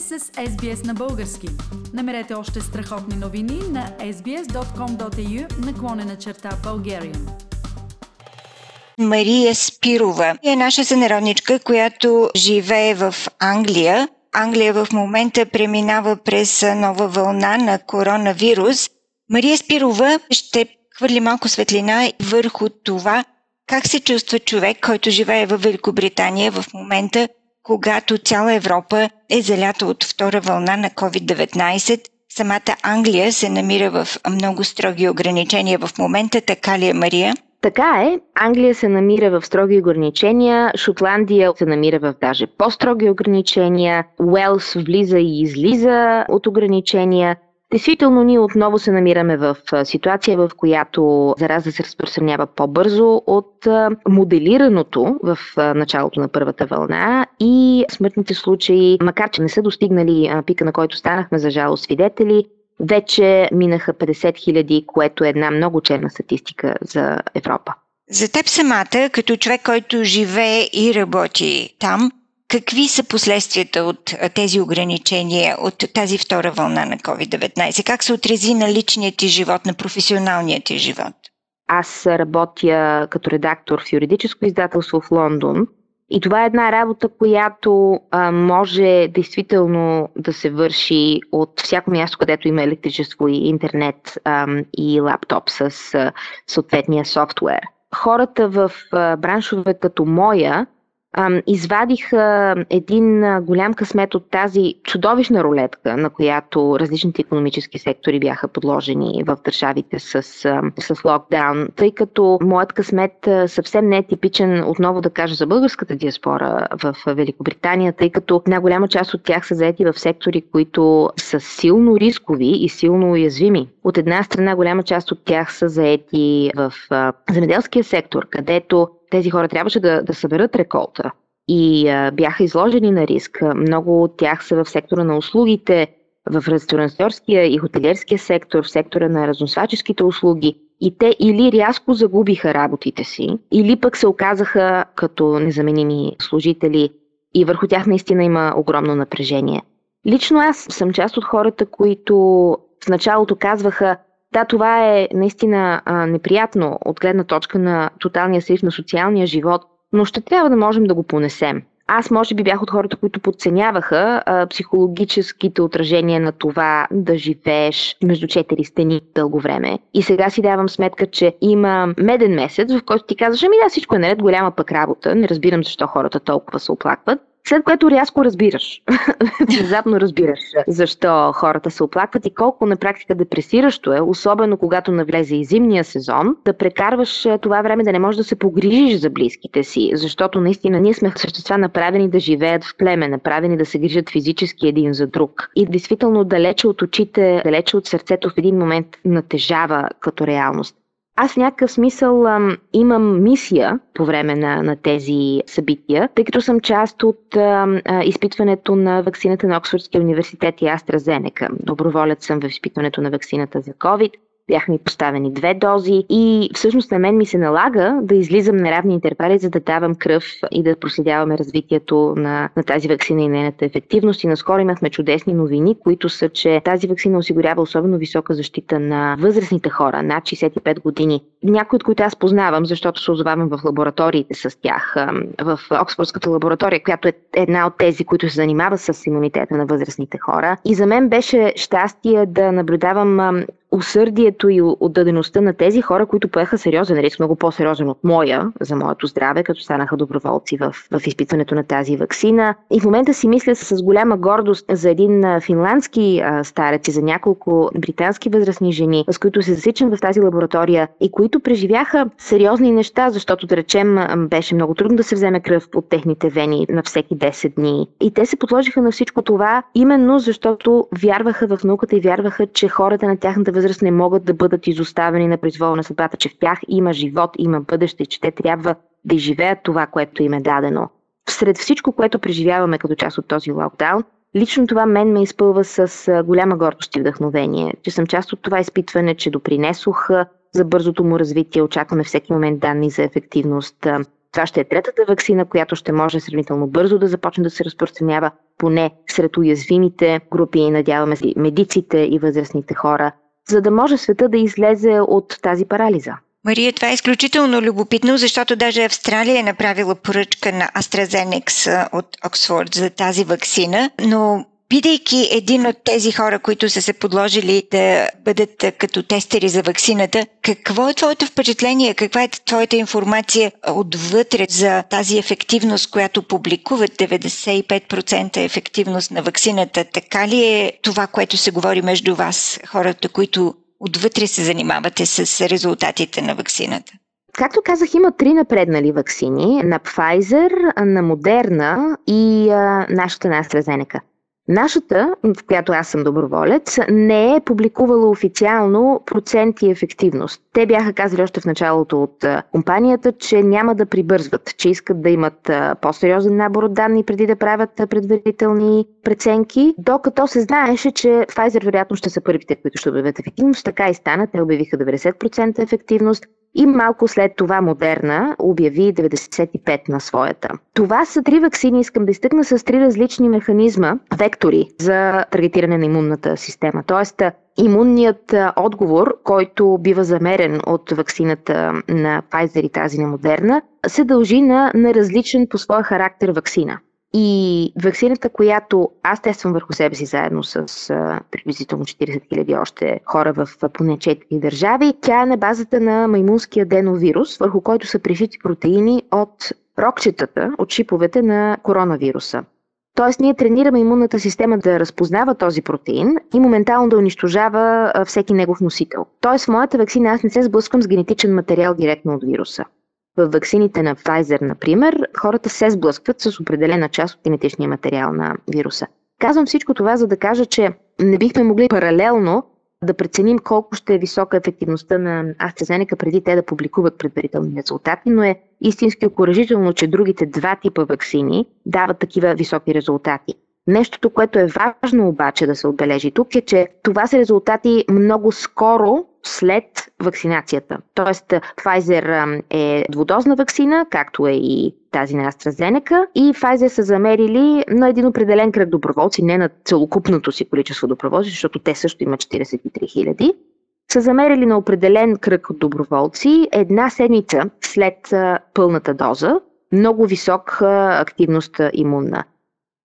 сте с SBS на български. Намерете още страхотни новини на sbs.com.au наклонена черта Bulgarian. Мария Спирова е наша сънародничка, която живее в Англия. Англия в момента преминава през нова вълна на коронавирус. Мария Спирова ще хвърли малко светлина върху това как се чувства човек, който живее в Великобритания в момента когато цяла Европа е залята от втора вълна на COVID-19. Самата Англия се намира в много строги ограничения в момента, така ли е, Мария? Така е. Англия се намира в строги ограничения, Шотландия се намира в даже по-строги ограничения, Уелс влиза и излиза от ограничения. Действително, ние отново се намираме в ситуация, в която зараза се разпространява по-бързо от моделираното в началото на първата вълна и смъртните случаи, макар че не са достигнали пика, на който станахме за жало свидетели, вече минаха 50 хиляди, което е една много черна статистика за Европа. За теб самата, като човек, който живее и работи там, Какви са последствията от тези ограничения, от тази втора вълна на COVID-19? Как се отрази на личния ти живот, на професионалния ти живот? Аз работя като редактор в юридическо издателство в Лондон и това е една работа, която а, може действително да се върши от всяко място, където има електричество и интернет а, и лаптоп с а, съответния софтуер. Хората в а, браншове като моя извадих един голям късмет от тази чудовищна рулетка, на която различните економически сектори бяха подложени в държавите с, с локдаун, тъй като моят късмет съвсем не е типичен, отново да кажа, за българската диаспора в Великобритания, тъй като една голяма част от тях са заети в сектори, които са силно рискови и силно уязвими. От една страна, голяма част от тях са заети в земеделския сектор, където тези хора трябваше да, да съберат реколта и а, бяха изложени на риск. Много от тях са в сектора на услугите, в ресторансьорския и хотелierския сектор, в сектора на разносваческите услуги. И те или рязко загубиха работите си, или пък се оказаха като незаменими служители и върху тях наистина има огромно напрежение. Лично аз съм част от хората, които в началото казваха, да, това е наистина а, неприятно от гледна точка на тоталния срив на социалния живот, но ще трябва да можем да го понесем. Аз може би бях от хората, които подценяваха а, психологическите отражения на това да живееш между четири стени дълго време. И сега си давам сметка, че има меден месец, в който ти казваш, ами да, всичко е наред, голяма пък работа. Не разбирам защо хората толкова се оплакват. След което рязко разбираш. Внезапно разбираш защо хората се оплакват и колко на практика депресиращо е, особено когато навлезе и зимния сезон, да прекарваш това време да не можеш да се погрижиш за близките си, защото наистина ние сме същества направени да живеят в племе, направени да се грижат физически един за друг. И действително далече от очите, далече от сърцето в един момент натежава като реалност. Аз в някакъв смисъл ам, имам мисия по време на, на тези събития, тъй като съм част от ам, а, изпитването на вакцината на Оксфордския университет и AstraZeneca. Доброволец съм в изпитването на вакцината за COVID бяха ми поставени две дози и всъщност на мен ми се налага да излизам на равни интервали, за да давам кръв и да проследяваме развитието на, на тази вакцина и нейната ефективност. И наскоро имахме чудесни новини, които са, че тази вакцина осигурява особено висока защита на възрастните хора над 65 години. Някои от които аз познавам, защото се озовавам в лабораториите с тях, в Оксфордската лаборатория, която е една от тези, които се занимава с имунитета на възрастните хора. И за мен беше щастие да наблюдавам усърдието и отдадеността на тези хора, които поеха сериозен риск, много по-сериозен от моя, за моето здраве, като станаха доброволци в, в изпитването на тази вакцина. И в момента си мисля с голяма гордост за един финландски а, старец и за няколко британски възрастни жени, с които се засичам в тази лаборатория и които преживяха сериозни неща, защото да речем беше много трудно да се вземе кръв от техните вени на всеки 10 дни. И те се подложиха на всичко това именно защото вярваха в науката и вярваха, че хората на тяхната възраст възраст не могат да бъдат изоставени на произвола на съдбата, че в тях има живот, има бъдеще, че те трябва да живеят това, което им е дадено. Сред всичко, което преживяваме като част от този локдаун, лично това мен ме изпълва с голяма гордост и вдъхновение, че съм част от това изпитване, че допринесох за бързото му развитие, очакваме всеки момент данни за ефективност. Това ще е третата вакцина, която ще може сравнително бързо да започне да се разпространява, поне сред уязвимите групи, надяваме се, медиците и възрастните хора, за да може света да излезе от тази парализа. Мария, това е изключително любопитно, защото даже Австралия е направила поръчка на AstraZeneca от Оксфорд за тази вакцина, но Бидейки един от тези хора, които са се подложили да бъдат като тестери за вакцината, какво е твоето впечатление, каква е твоята информация отвътре за тази ефективност, която публикуват 95% ефективност на вакцината? Така ли е това, което се говори между вас, хората, които отвътре се занимавате с резултатите на вакцината? Както казах, има три напреднали вакцини на Pfizer, на Moderna и а, нашата на AstraZeneca. Нашата, в която аз съм доброволец, не е публикувала официално процент и ефективност. Те бяха казали още в началото от компанията, че няма да прибързват, че искат да имат по-сериозен набор от данни преди да правят предварителни преценки, докато се знаеше, че Pfizer вероятно ще са първите, които ще обявят ефективност. Така и стана. Те обявиха 90% ефективност. И малко след това Модерна обяви 95 на своята. Това са три вакцини, искам да изтъкна с три различни механизма, вектори за таргетиране на имунната система. Тоест, имунният отговор, който бива замерен от вакцината на Pfizer и тази на Модерна, се дължи на, на различен по своя характер вакцина. И вакцината, която аз тествам върху себе си заедно с а, приблизително 40 000 още хора в поне 4 държави, тя е на базата на маймунския аденовирус, върху който са пришити протеини от рокчетата, от шиповете на коронавируса. Тоест, ние тренираме имунната система да разпознава този протеин и моментално да унищожава всеки негов носител. Тоест, в моята вакцина аз не се сблъсквам с генетичен материал директно от вируса. В ваксините на Pfizer, например, хората се сблъскват с определена част от генетичния материал на вируса. Казвам всичко това, за да кажа, че не бихме могли паралелно да преценим колко ще е висока ефективността на AstraZeneca преди те да публикуват предварителни резултати, но е истински окоръжително, че другите два типа вакцини дават такива високи резултати. Нещото, което е важно обаче да се отбележи тук е, че това са резултати много скоро след вакцинацията. Тоест, Pfizer е двудозна вакцина, както е и тази на AstraZeneca и Pfizer са замерили на един определен кръг доброволци, не на целокупното си количество доброволци, защото те също имат 43 хиляди, са замерили на определен кръг от доброволци една седмица след пълната доза много висока активност имунна.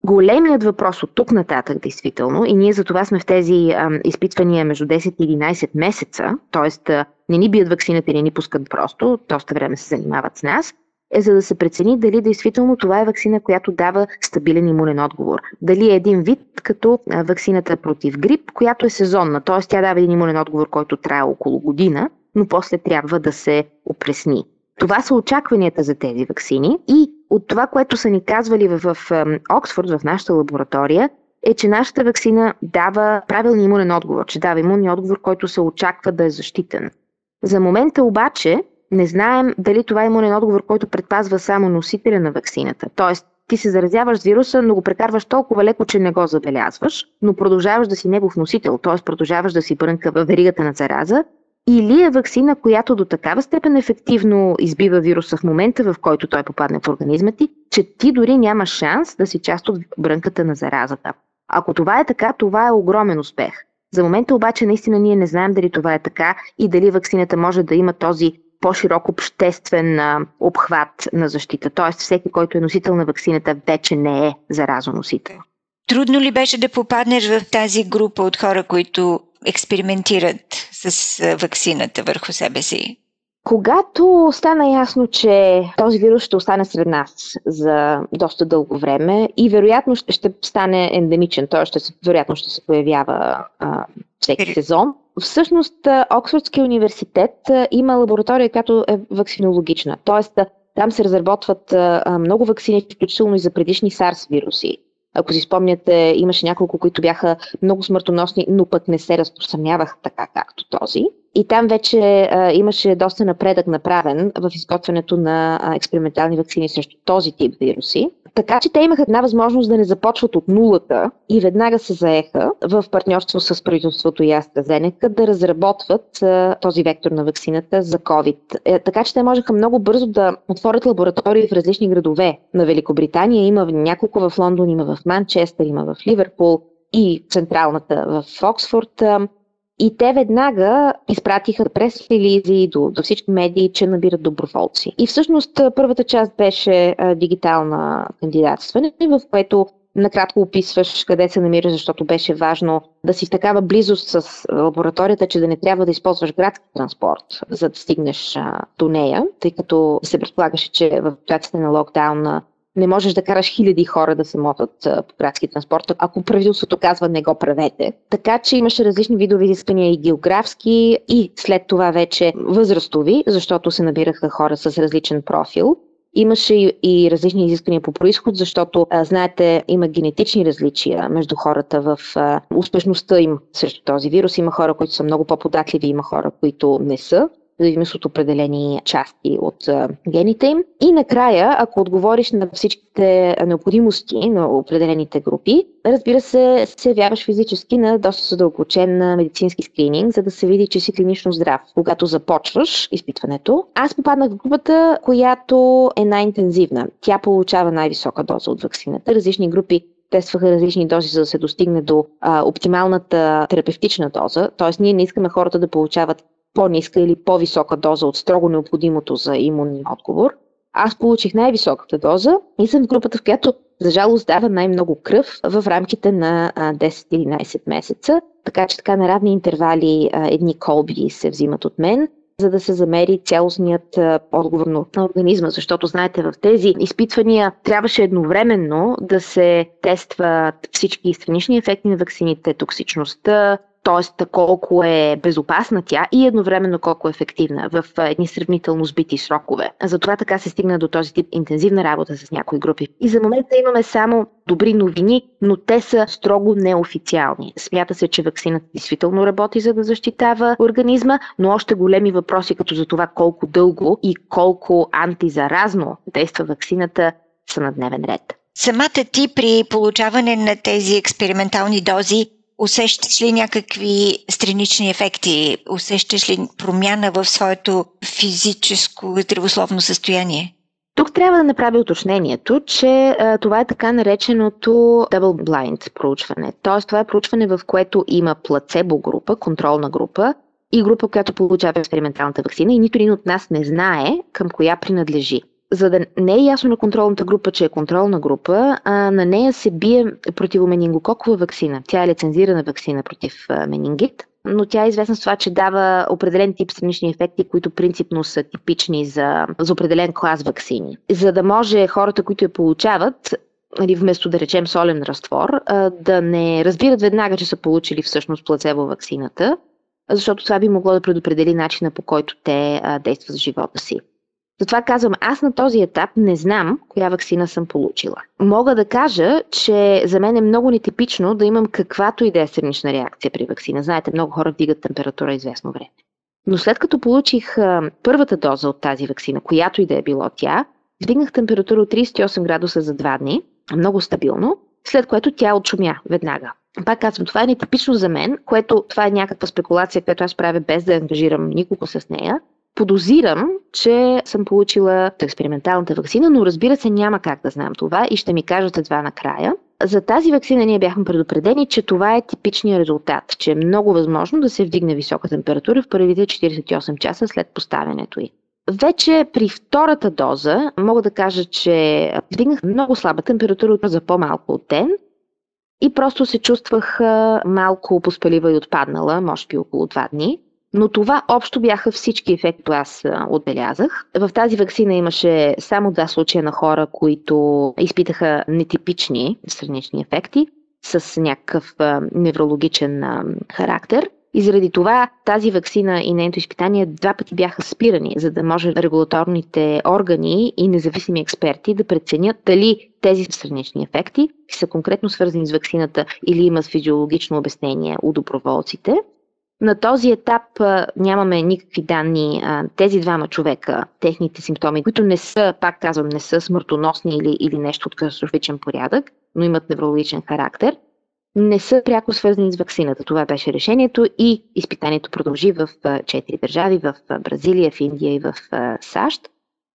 Големият въпрос от тук нататък, действително, и ние за това сме в тези а, изпитвания между 10 и 11 месеца, т.е. не ни бият вакцината и не ни пускат просто, доста време се занимават с нас, е за да се прецени дали действително това е вакцина, която дава стабилен имунен отговор. Дали е един вид като вакцината против грип, която е сезонна, т.е. тя дава един имунен отговор, който трае около година, но после трябва да се опресни. Това са очакванията за тези вакцини и от това, което са ни казвали в, в Оксфорд, в нашата лаборатория, е, че нашата вакцина дава правилния имунен отговор, че дава имунен отговор, който се очаква да е защитен. За момента обаче не знаем дали това е имунен отговор, който предпазва само носителя на вакцината. Тоест, ти се заразяваш с вируса, но го прекарваш толкова леко, че не го забелязваш, но продължаваш да си негов носител, т.е. продължаваш да си брънка във веригата на зараза или е вакцина, която до такава степен ефективно избива вируса в момента, в който той попадне в организма ти, че ти дори няма шанс да си част от брънката на заразата. Ако това е така, това е огромен успех. За момента обаче наистина ние не знаем дали това е така и дали вакцината може да има този по-широк обществен обхват на защита. Тоест всеки, който е носител на вакцината, вече не е заразоносител. Трудно ли беше да попаднеш в тази група от хора, които експериментират с вакцината върху себе си? Когато стана ясно, че този вирус ще остане сред нас за доста дълго време и вероятно ще, стане ендемичен, т.е. Ще се, вероятно ще се появява а, всеки сезон, всъщност Оксфордския университет има лаборатория, която е вакцинологична. Т.е. там се разработват много вакцини, включително и за предишни SARS вируси. Ако си спомняте, имаше няколко, които бяха много смъртоносни, но пък не се разпространяваха така, както този. И там вече а, имаше доста напредък направен в изготвянето на а, експериментални вакцини срещу този тип вируси. Така че те имаха една възможност да не започват от нулата и веднага се заеха в партньорство с правителството и AstraZeneca да разработват този вектор на вакцината за COVID. Е, така че те можеха много бързо да отворят лаборатории в различни градове на Великобритания. Има няколко в Лондон, има в Манчестър, има в Ливерпул и централната в Оксфорд. И те веднага изпратиха прес-релизи до, до всички медии, че набират доброволци. И всъщност първата част беше а, дигитална кандидатстване, в което накратко описваш къде се намираш, защото беше важно да си в такава близост с лабораторията, че да не трябва да използваш градски транспорт, за да стигнеш а, до нея, тъй като се предполагаше, че в ситуацията на локдаун не можеш да караш хиляди хора да се мотат по градски транспорт, ако правителството казва не го правете. Така че имаше различни видове изисквания и географски, и след това вече възрастови, защото се набираха хора с различен профил. Имаше и различни изисквания по происход, защото, знаете, има генетични различия между хората в успешността им срещу този вирус. Има хора, които са много по-податливи, има хора, които не са зависимост от определени части от гените им. И накрая, ако отговориш на всичките необходимости на определените групи, разбира се, се явяваш физически на доста задълбочен медицински скрининг, за да се види, че си клинично здрав. Когато започваш изпитването, аз попаднах в групата, която е най-интензивна. Тя получава най-висока доза от вакцината. Различни групи тестваха различни дози, за да се достигне до а, оптималната терапевтична доза. Тоест, ние не искаме хората да получават по-ниска или по-висока доза от строго необходимото за имунния отговор. Аз получих най-високата доза и съм в групата, в която за жалост дава най-много кръв в рамките на 10-11 месеца. Така че така на равни интервали едни колби се взимат от мен, за да се замери цялостният отговор на организма. Защото, знаете, в тези изпитвания трябваше едновременно да се тестват всички странични ефекти на вакцините, токсичността, т.е. колко е безопасна тя и едновременно колко е ефективна в едни сравнително сбити срокове. Затова така се стигна до този тип интензивна работа с някои групи. И за момента имаме само добри новини, но те са строго неофициални. Смята се, че вакцината действително работи за да защитава организма, но още големи въпроси като за това колко дълго и колко антизаразно действа вакцината са на дневен ред. Самата ти при получаване на тези експериментални дози Усещаш ли някакви странични ефекти? Усещаш ли промяна в своето физическо и здравословно състояние? Тук трябва да направя уточнението, че а, това е така нареченото double blind проучване. Тоест това е проучване, в което има плацебо група, контролна група и група, която получава експерименталната вакцина и нито един от нас не знае към коя принадлежи за да не е ясно на контролната група, че е контролна група, а на нея се бие противоменингококова вакцина. Тя е лицензирана вакцина против менингит, но тя е известна с това, че дава определен тип странични ефекти, които принципно са типични за, за определен клас вакцини. За да може хората, които я получават, или вместо да речем солен разтвор, да не разбират веднага, че са получили всъщност плацебо вакцината, защото това би могло да предопредели начина по който те действат в живота си. Затова казвам, аз на този етап не знам коя вакцина съм получила. Мога да кажа, че за мен е много нетипично да имам каквато и да е странична реакция при вакцина. Знаете, много хора вдигат температура известно време. Но след като получих първата доза от тази вакцина, която и да е било тя, вдигнах температура от 38 градуса за 2 дни, много стабилно, след което тя отшумя веднага. Пак казвам, това е нетипично за мен, което това е някаква спекулация, която аз правя без да ангажирам никого с нея подозирам, че съм получила експерименталната вакцина, но разбира се няма как да знам това и ще ми кажат едва накрая. За тази вакцина ние бяхме предупредени, че това е типичният резултат, че е много възможно да се вдигне висока температура в първите 48 часа след поставянето й. Вече при втората доза мога да кажа, че вдигнах много слаба температура за по-малко от ден и просто се чувствах малко поспалива и отпаднала, може би около 2 дни. Но това общо бяха всички ефекти, аз отбелязах. В тази вакцина имаше само два случая на хора, които изпитаха нетипични странични ефекти с някакъв неврологичен характер. И заради това тази вакцина и нейното изпитание два пъти бяха спирани, за да може регулаторните органи и независими експерти да преценят дали тези странични ефекти са конкретно свързани с вакцината или имат физиологично обяснение у доброволците На този етап нямаме никакви данни. Тези двама човека, техните симптоми, които не са, пак казвам, не са смъртоносни или, или нещо от катастрофичен порядък, но имат неврологичен характер, не са пряко свързани с вакцината. Това беше решението и изпитанието продължи в четири държави, в Бразилия, в Индия и в САЩ.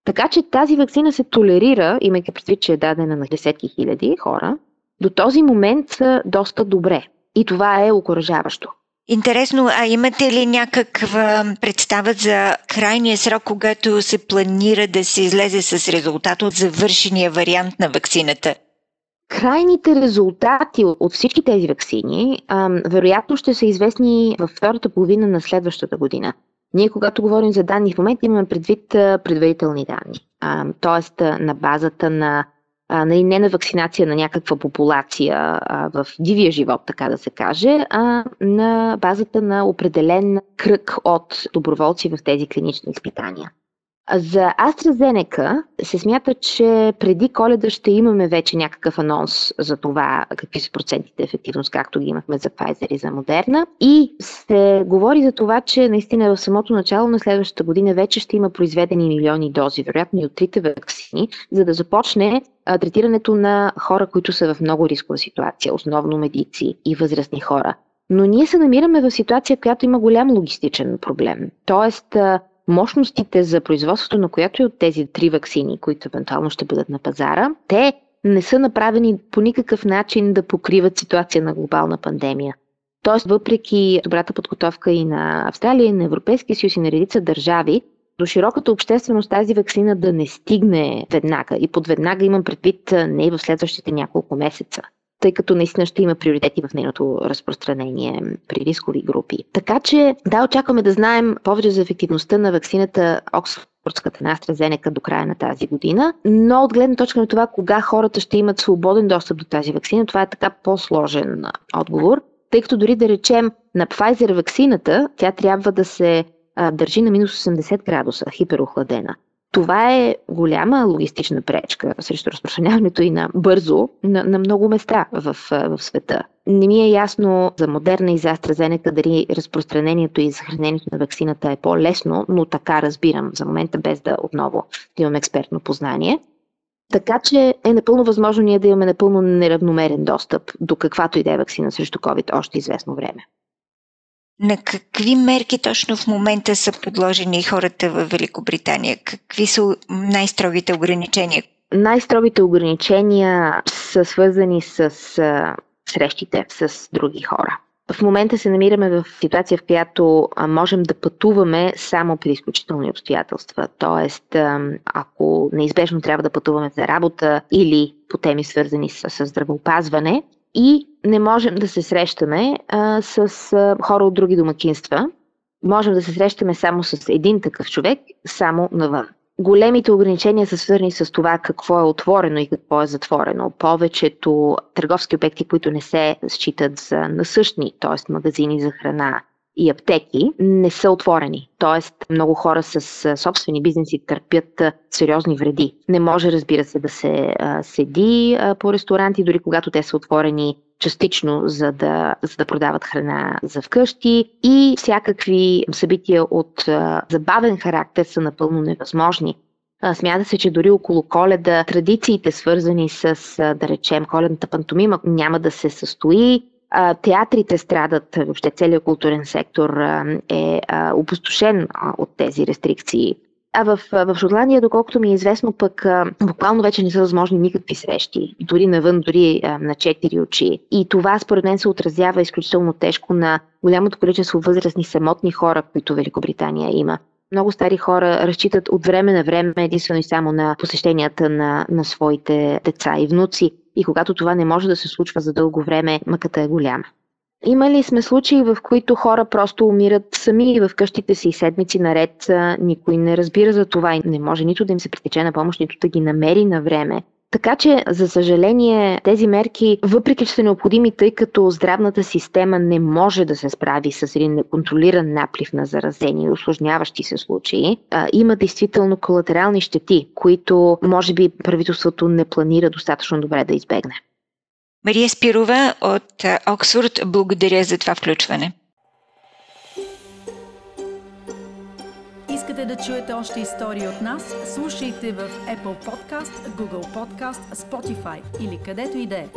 Така че тази вакцина се толерира, имайки предвид, че е дадена на десетки хиляди хора, до този момент са доста добре. И това е окоръжаващо. Интересно, а имате ли някаква представа за крайния срок, когато се планира да се излезе с резултат от завършения вариант на вакцината? Крайните резултати от всички тези вакцини а, вероятно ще са известни във втората половина на следващата година. Ние, когато говорим за данни в момента, имаме предвид предварителни данни. Тоест, на базата на а, нали, не на вакцинация на някаква популация а, в дивия живот, така да се каже, а на базата на определен кръг от доброволци в тези клинични изпитания. За AstraZeneca се смята, че преди коледа ще имаме вече някакъв анонс за това какви са процентите ефективност, както ги имахме за Pfizer и за Moderna. И се говори за това, че наистина в самото начало на следващата година вече ще има произведени милиони дози, вероятно и от трите вакцини, за да започне третирането на хора, които са в много рискова ситуация, основно медици и възрастни хора. Но ние се намираме в ситуация, която има голям логистичен проблем. Тоест, мощностите за производството на която и от тези три вакцини, които евентуално ще бъдат на пазара, те не са направени по никакъв начин да покриват ситуация на глобална пандемия. Тоест, въпреки добрата подготовка и на Австралия, и на Европейския съюз и на редица държави, до широката общественост тази вакцина да не стигне веднага. И под веднага имам предвид не в следващите няколко месеца тъй като наистина ще има приоритети в нейното разпространение при рискови групи. Така че, да, очакваме да знаем повече за ефективността на вакцината Оксфордската на AstraZeneca до края на тази година, но от гледна точка на това кога хората ще имат свободен достъп до тази вакцина, това е така по-сложен отговор, тъй като дори да речем на Pfizer вакцината, тя трябва да се а, държи на минус 80 градуса, хиперохладена. Това е голяма логистична пречка срещу разпространяването и на бързо на, на много места в, в света. Не ми е ясно за модерна и за AstraZeneca дали разпространението и съхранението на вакцината е по-лесно, но така разбирам за момента, без да отново имам експертно познание. Така че е напълно възможно ние да имаме напълно неравномерен достъп до каквато и да е вакцина срещу COVID още известно време. На какви мерки точно в момента са подложени хората в Великобритания? Какви са най-строгите ограничения? Най-строгите ограничения са свързани с срещите с други хора. В момента се намираме в ситуация, в която можем да пътуваме само при изключителни обстоятелства. Тоест, ако неизбежно трябва да пътуваме за работа или по теми свързани с, здравеопазване, и не можем да се срещаме а, с хора от други домакинства. Можем да се срещаме само с един такъв човек, само навън. Големите ограничения са свързани с това какво е отворено и какво е затворено. Повечето търговски обекти, които не се считат за насъщни, т.е. магазини за храна и аптеки, не са отворени. Тоест, много хора с собствени бизнеси търпят сериозни вреди. Не може, разбира се, да се седи по ресторанти, дори когато те са отворени частично, за да, за да продават храна за вкъщи и всякакви събития от а, забавен характер са напълно невъзможни. Смята се, че дори около коледа традициите, свързани с, да речем, коледната пантомима, няма да се състои. Театрите страдат, въобще целият културен сектор е опустошен от тези рестрикции. А в, в Шотландия, доколкото ми е известно, пък буквално вече не са възможни никакви срещи, дори навън, дори на четири очи. И това според мен се отразява изключително тежко на голямото количество възрастни самотни хора, които Великобритания има. Много стари хора разчитат от време на време единствено и само на посещенията на, на своите деца и внуци. И когато това не може да се случва за дълго време, мъката е голяма. Имали сме случаи, в които хора просто умират сами в къщите си седмици наред. Никой не разбира за това и не може нито да им се притече на помощ, нито да ги намери на време. Така че, за съжаление, тези мерки, въпреки че са необходими, тъй като здравната система не може да се справи с един неконтролиран наплив на заразени и осложняващи се случаи, а, има действително колатерални щети, които може би правителството не планира достатъчно добре да избегне. Мария Спирова от е, Оксфорд, благодаря за това включване. Искате да чуете още истории от нас? Слушайте в Apple Podcast, Google Podcast, Spotify или където и да е.